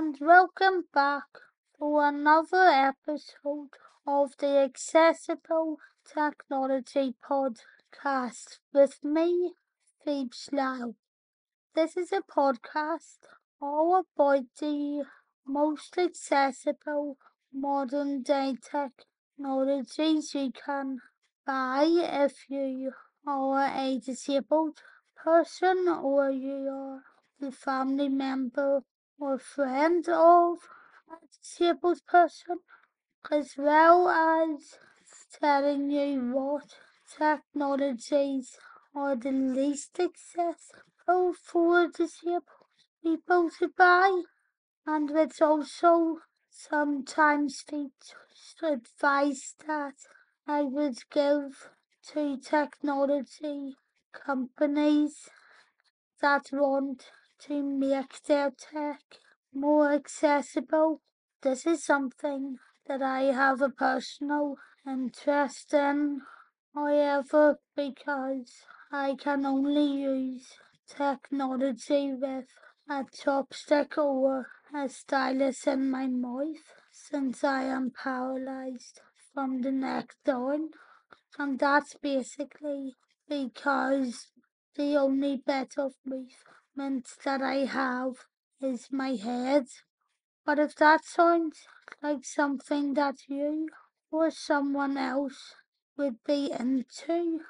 and welcome back to another episode of the Accessible Technology Podcast with me, Phoebs Lyle. This is a podcast all about the most accessible modern day technologies you can buy if you are a disabled person or you are a family member or friend of a disabled person, as well as telling you what technologies are the least accessible for disabled people to buy, and it's also sometimes features advice that I would give to technology companies that want to make their tech more accessible. This is something that I have a personal interest in, however, because I can only use technology with a chopstick or a stylus in my mouth since I am paralyzed from the neck down. And that's basically because the only bit of that I have is my head. But if that sounds like something that you or someone else would be into,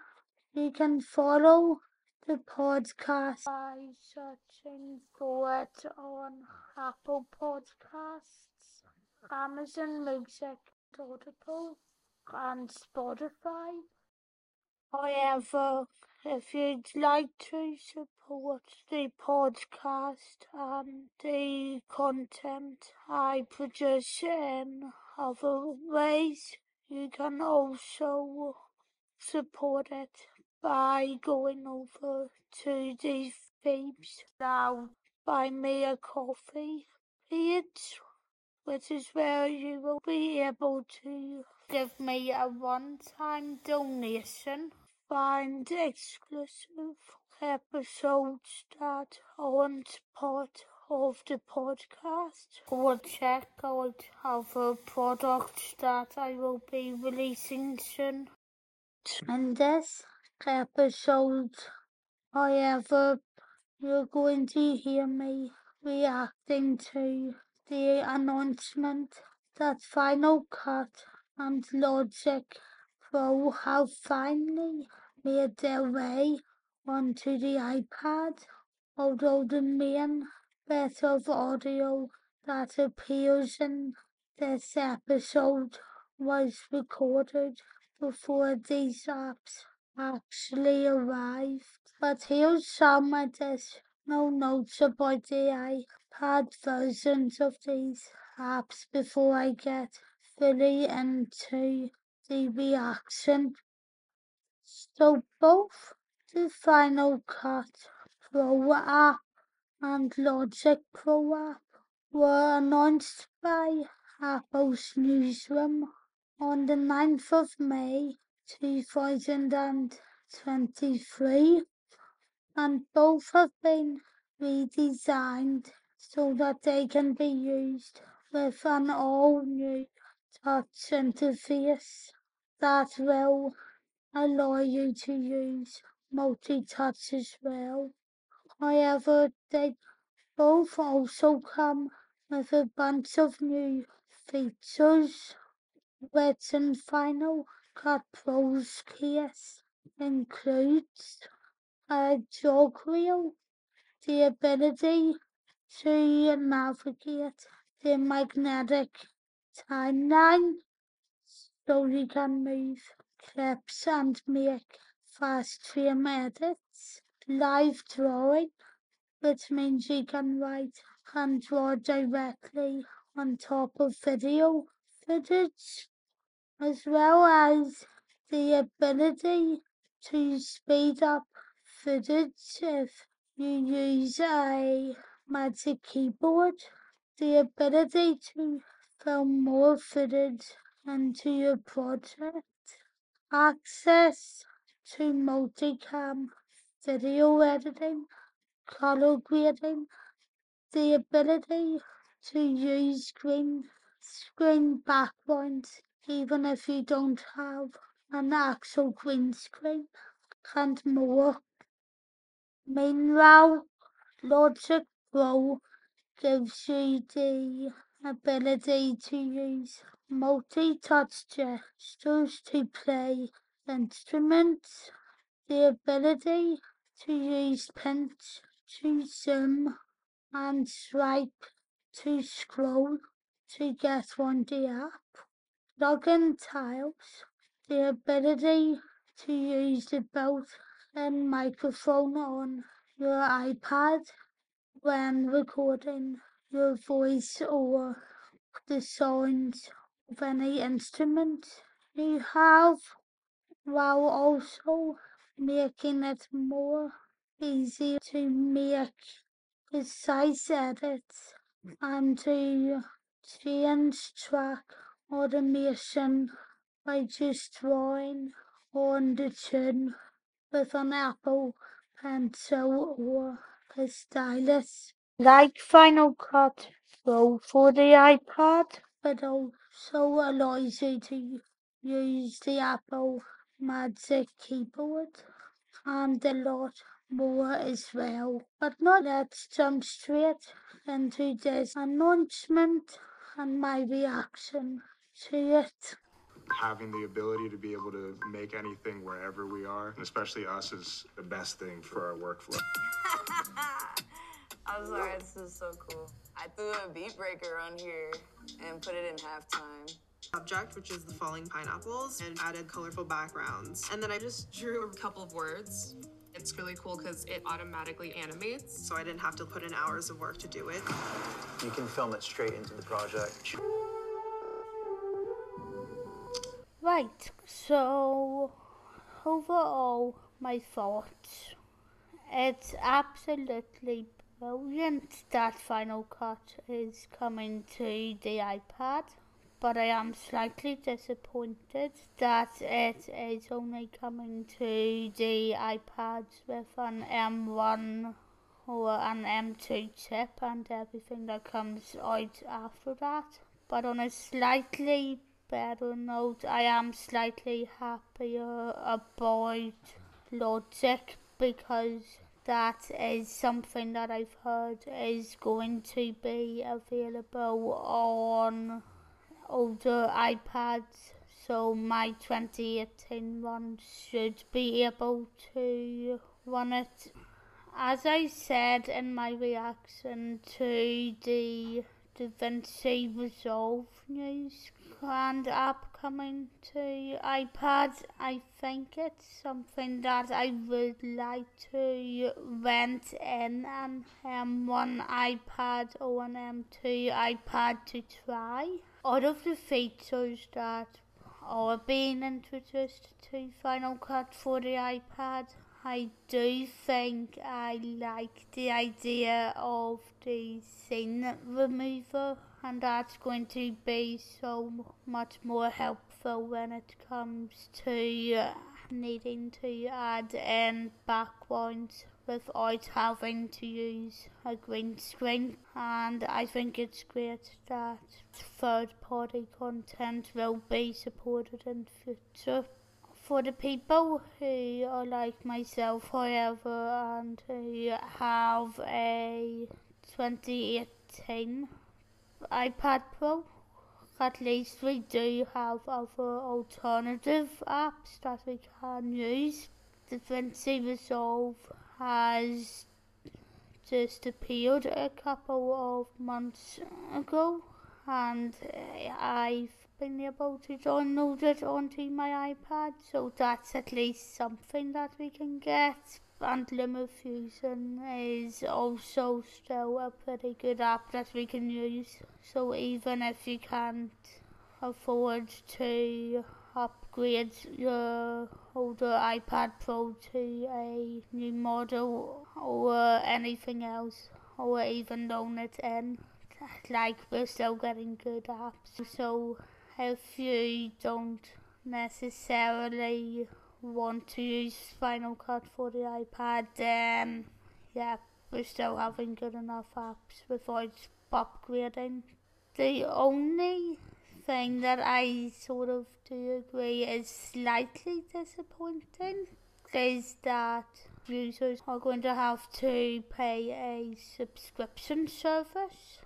you can follow the podcast by searching for it on Apple Podcasts, Amazon Music, Audible, and Spotify. However, uh, if you'd like to support the podcast and the content I produce in other ways, you can also support it by going over to the Phoebs Lyle Buy Me a Coffee page, which is where you will be able to give me a one-time donation, find exclusive episodes that aren't part of the podcast, or check out other products that I will be releasing soon. In this episode, I however, you're going to hear me reacting to the announcement that Final Cut and Logic Pro have finally made their way onto the iPad, although the main bit of audio that appears in this episode was recorded before these apps actually arrived. But here's some additional notes about the iPad versions of these apps before I get fully into the reaction. So both the Final Cut Pro app and Logic Pro app were announced by Apple's newsroom on the 9th of May 2023 and both have been redesigned so that they can be used with an all new touch interface that will allow you to use multi-touch as well. However, they both also come with a bunch of new features. Which in Final Cut Pro's case includes a jog wheel, the ability to navigate the magnetic timeline. So you can move and make fast frame edits, live drawing, which means you can write and draw directly on top of video footage, as well as the ability to speed up footage if you use a magic keyboard, the ability to film more footage into your project, access to multicam video editing, color grading, the ability to use green screen backgrounds even if you don't have an actual green screen and more. Meanwhile, Logic Pro gives you the ability to use multi-touch gestures to play instruments, the ability to use pinch to zoom and swipe to scroll to get on the app, login tiles, the ability to use the built-in microphone on your iPad when recording your voice or the sounds of any instrument you have, while also making it more easy to make precise edits and to change track automation by just drawing on the tune with an Apple Pencil or a stylus. Like Final Cut Pro for the iPad, but also allows you to use the Apple Magic Keyboard and a lot more as well. But now let's jump straight into this announcement and my reaction to it. having the ability to be able to make anything wherever we are, and especially us, is the best thing for our workflow. I'm sorry, this is so cool. I threw a beat breaker on here and put it in halftime. Subject, which is the falling pineapples, and added colorful backgrounds. And then I just drew a couple of words. It's really cool because it automatically animates. So I didn't have to put in hours of work to do it. You can film it straight into the project. Right, so overall, my thoughts. It's absolutely brilliant that Final Cut is coming to the iPad, but I am slightly disappointed that it is only coming to the iPads with an M1 or an M2 chip and everything that comes out after that. But on a slightly better note, I am slightly happier about Logic because that is something that I've heard is going to be available on older iPads. So my 2018 one should be able to run it. As I said in my reaction to the DaVinci Resolve news and app coming to iPads, I think it's something that I would like to rent in an M1 iPad or an M2 iPad to try. Out of the features that are being introduced to Final Cut for the iPad, I do think I like the idea of the scene remover and that's going to be so much more helpful when it comes to uh, needing to add in backgrounds without having to use a green screen and I think it's great that third party content will be supported in future. For the people who are like myself however and who have a 2018 iPad Pro. At least we do have other alternative apps that we can use. DaVinci Resolve has just appeared a couple of months ago and I've been able to download it onto my iPad so that's at least something that we can get and LumaFusion is also still a pretty good app that we can use. So even if you can't afford to upgrade your older iPad Pro to a new model or anything else, or even loan it in, like we're still getting good apps. So if you don't necessarily want to use Final Cut for the iPad, then yeah, we're still haven't good enough apps without upgrading. The only thing that I sort of do agree is slightly disappointing is that users are going to have to pay a subscription service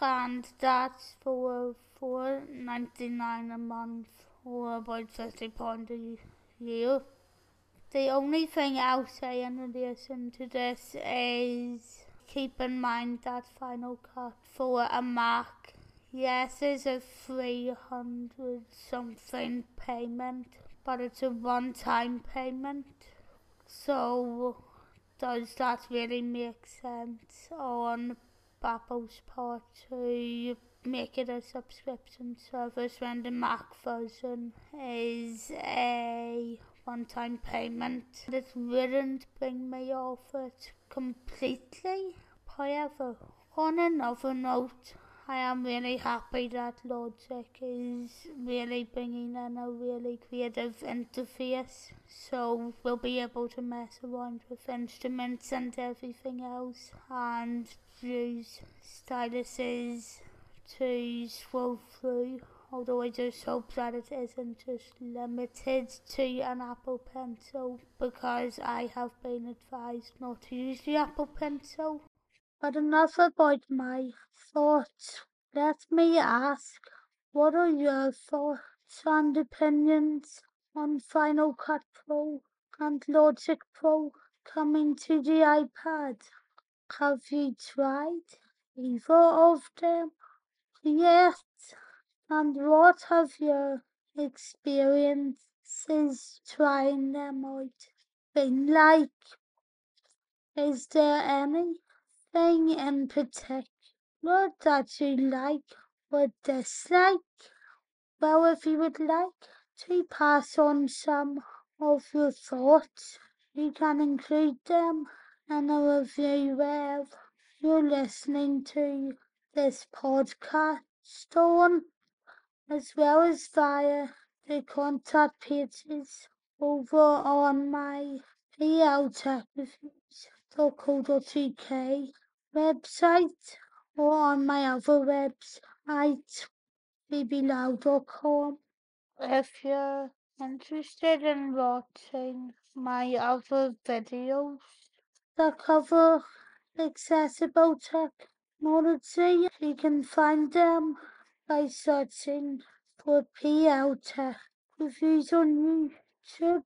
and that's for four ninety nine a month or about fifty pound a year. The only thing I'll say in relation to this is keep in mind that Final Cut for a Mac, yes, is a 300 something payment, but it's a one time payment. So, does that really make sense on Apple's part to make it a subscription service when the Mac version is a one-time payment. It wouldn't bring me off it completely. However, on another note, I am really happy that Logic is really bringing in a really creative interface so we'll be able to mess around with instruments and everything else and use styluses to scroll through although I just hope that it isn't just limited to an Apple Pencil because I have been advised not to use the Apple Pencil. But enough about my thoughts. Let me ask, what are your thoughts and opinions on Final Cut Pro and Logic Pro coming to the iPad? Have you tried either of them yet? And what have your experiences trying them out been like? Is there anything in particular that you like or dislike? Well, if you would like to pass on some of your thoughts, you can include them in a review wherever you're listening to this podcast on as well as via the contact pages over on my pltechreviews.co.uk website or on my other website phoebelyle.com. If you're interested in watching my other videos that cover accessible technology, you can find them by searching for Tech reviews on YouTube.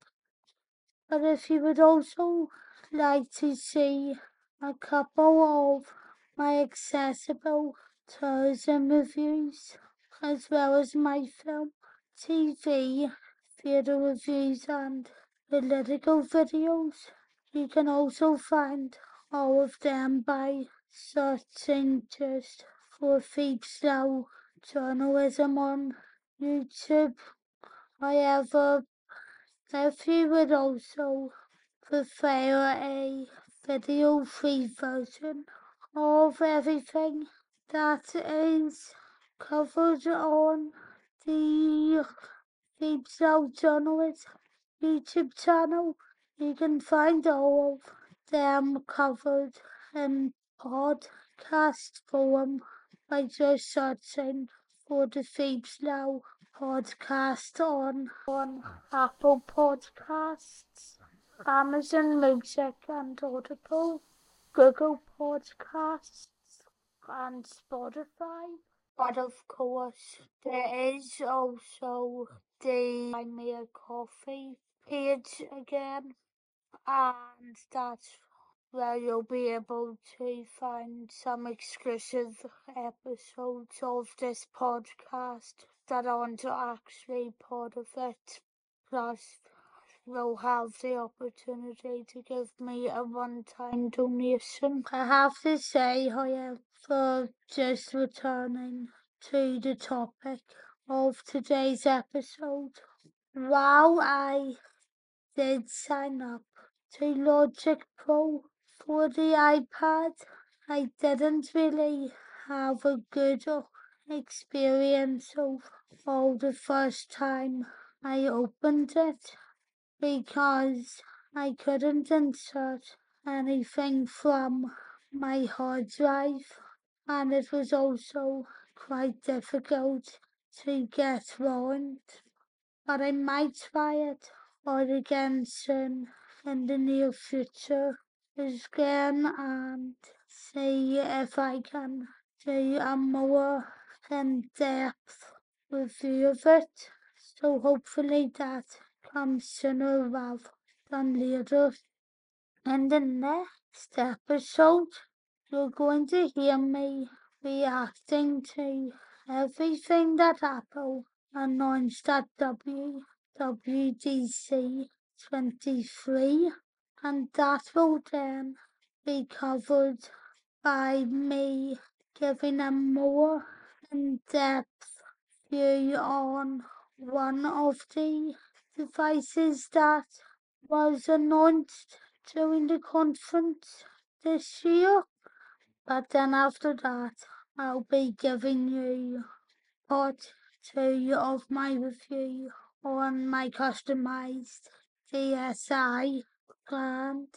But if you would also like to see a couple of my accessible tourism reviews, as well as my film, TV, theatre reviews and political videos, you can also find all of them by searching just for Slow journalism on YouTube. I However, if you would also prefer a video free version of everything that is covered on the South Journalist YouTube channel, you can find all of them covered in podcast form by just searching for the Phoebs Lyle podcast on, on Apple Podcasts, Amazon Music and Audible, Google Podcasts, and Spotify. But of course, there is also the Buy Me a Coffee page again, and that's where you'll be able to find some exclusive episodes of this podcast that aren't actually part of it. Plus, you'll have the opportunity to give me a one-time donation. I have to say, however, just returning to the topic of today's episode, while I did sign up to Logic Pro for the iPad, I didn't really have a good experience all the first time I opened it because I couldn't insert anything from my hard drive and it was also quite difficult to get round. But I might try it or again soon in the near future again and see if I can do a more in-depth review of it. So hopefully that comes sooner rather than later. In the next episode, you're going to hear me reacting to everything that Apple announced at WWDC 23, and that will then be covered by me giving a more in-depth view on one of the devices that was announced during the conference this year. But then after that, I'll be giving you part two of my review on my customized DSI and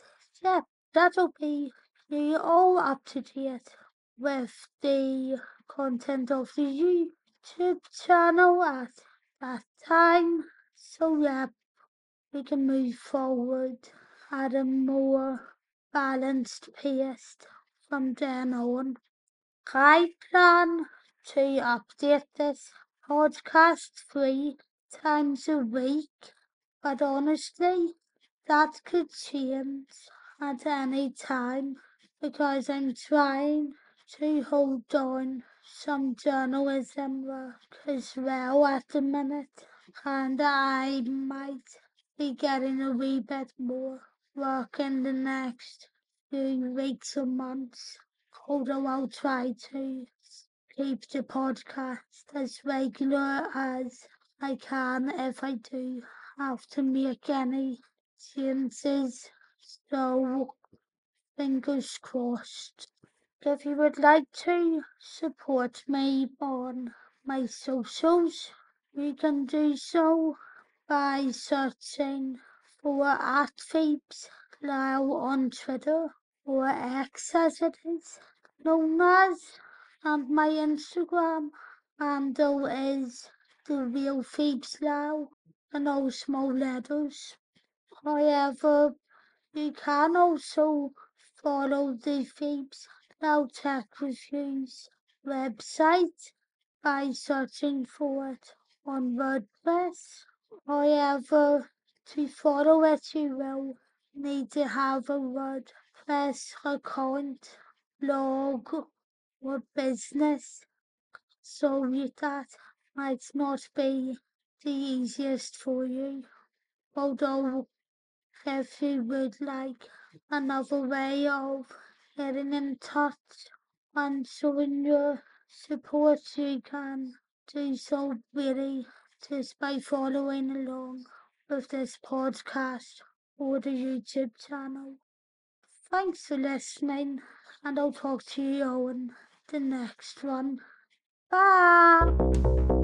yeah, that'll be you all up to date with the content of the YouTube channel at that time. So yeah, we can move forward at a more balanced pace from then on. I plan to update this podcast three times a week, but honestly, that could change at any time because I'm trying to hold on. Some journalism work as well at the minute, and I might be getting a wee bit more work in the next few weeks or months, although I'll try to keep the podcast as regular as I can if I do have to make any changes. So, fingers crossed. If you would like to support me on my socials, you can do so by searching for at Phoebs Lyle on Twitter or X as it is known as, and my Instagram handle is the real Phoebs Lyle and all small letters. However, you uh, can also follow the Phoebs Lyle Tech Reviews website by searching for it on WordPress. However, uh, to follow it you will need to have a WordPress account, blog or business. So that might not be the easiest for you. Although if you would like another way of getting in touch and showing your support you can do so really just by following along with this podcast or the YouTube channel. Thanks for listening and I'll talk to you on the next one. Bye!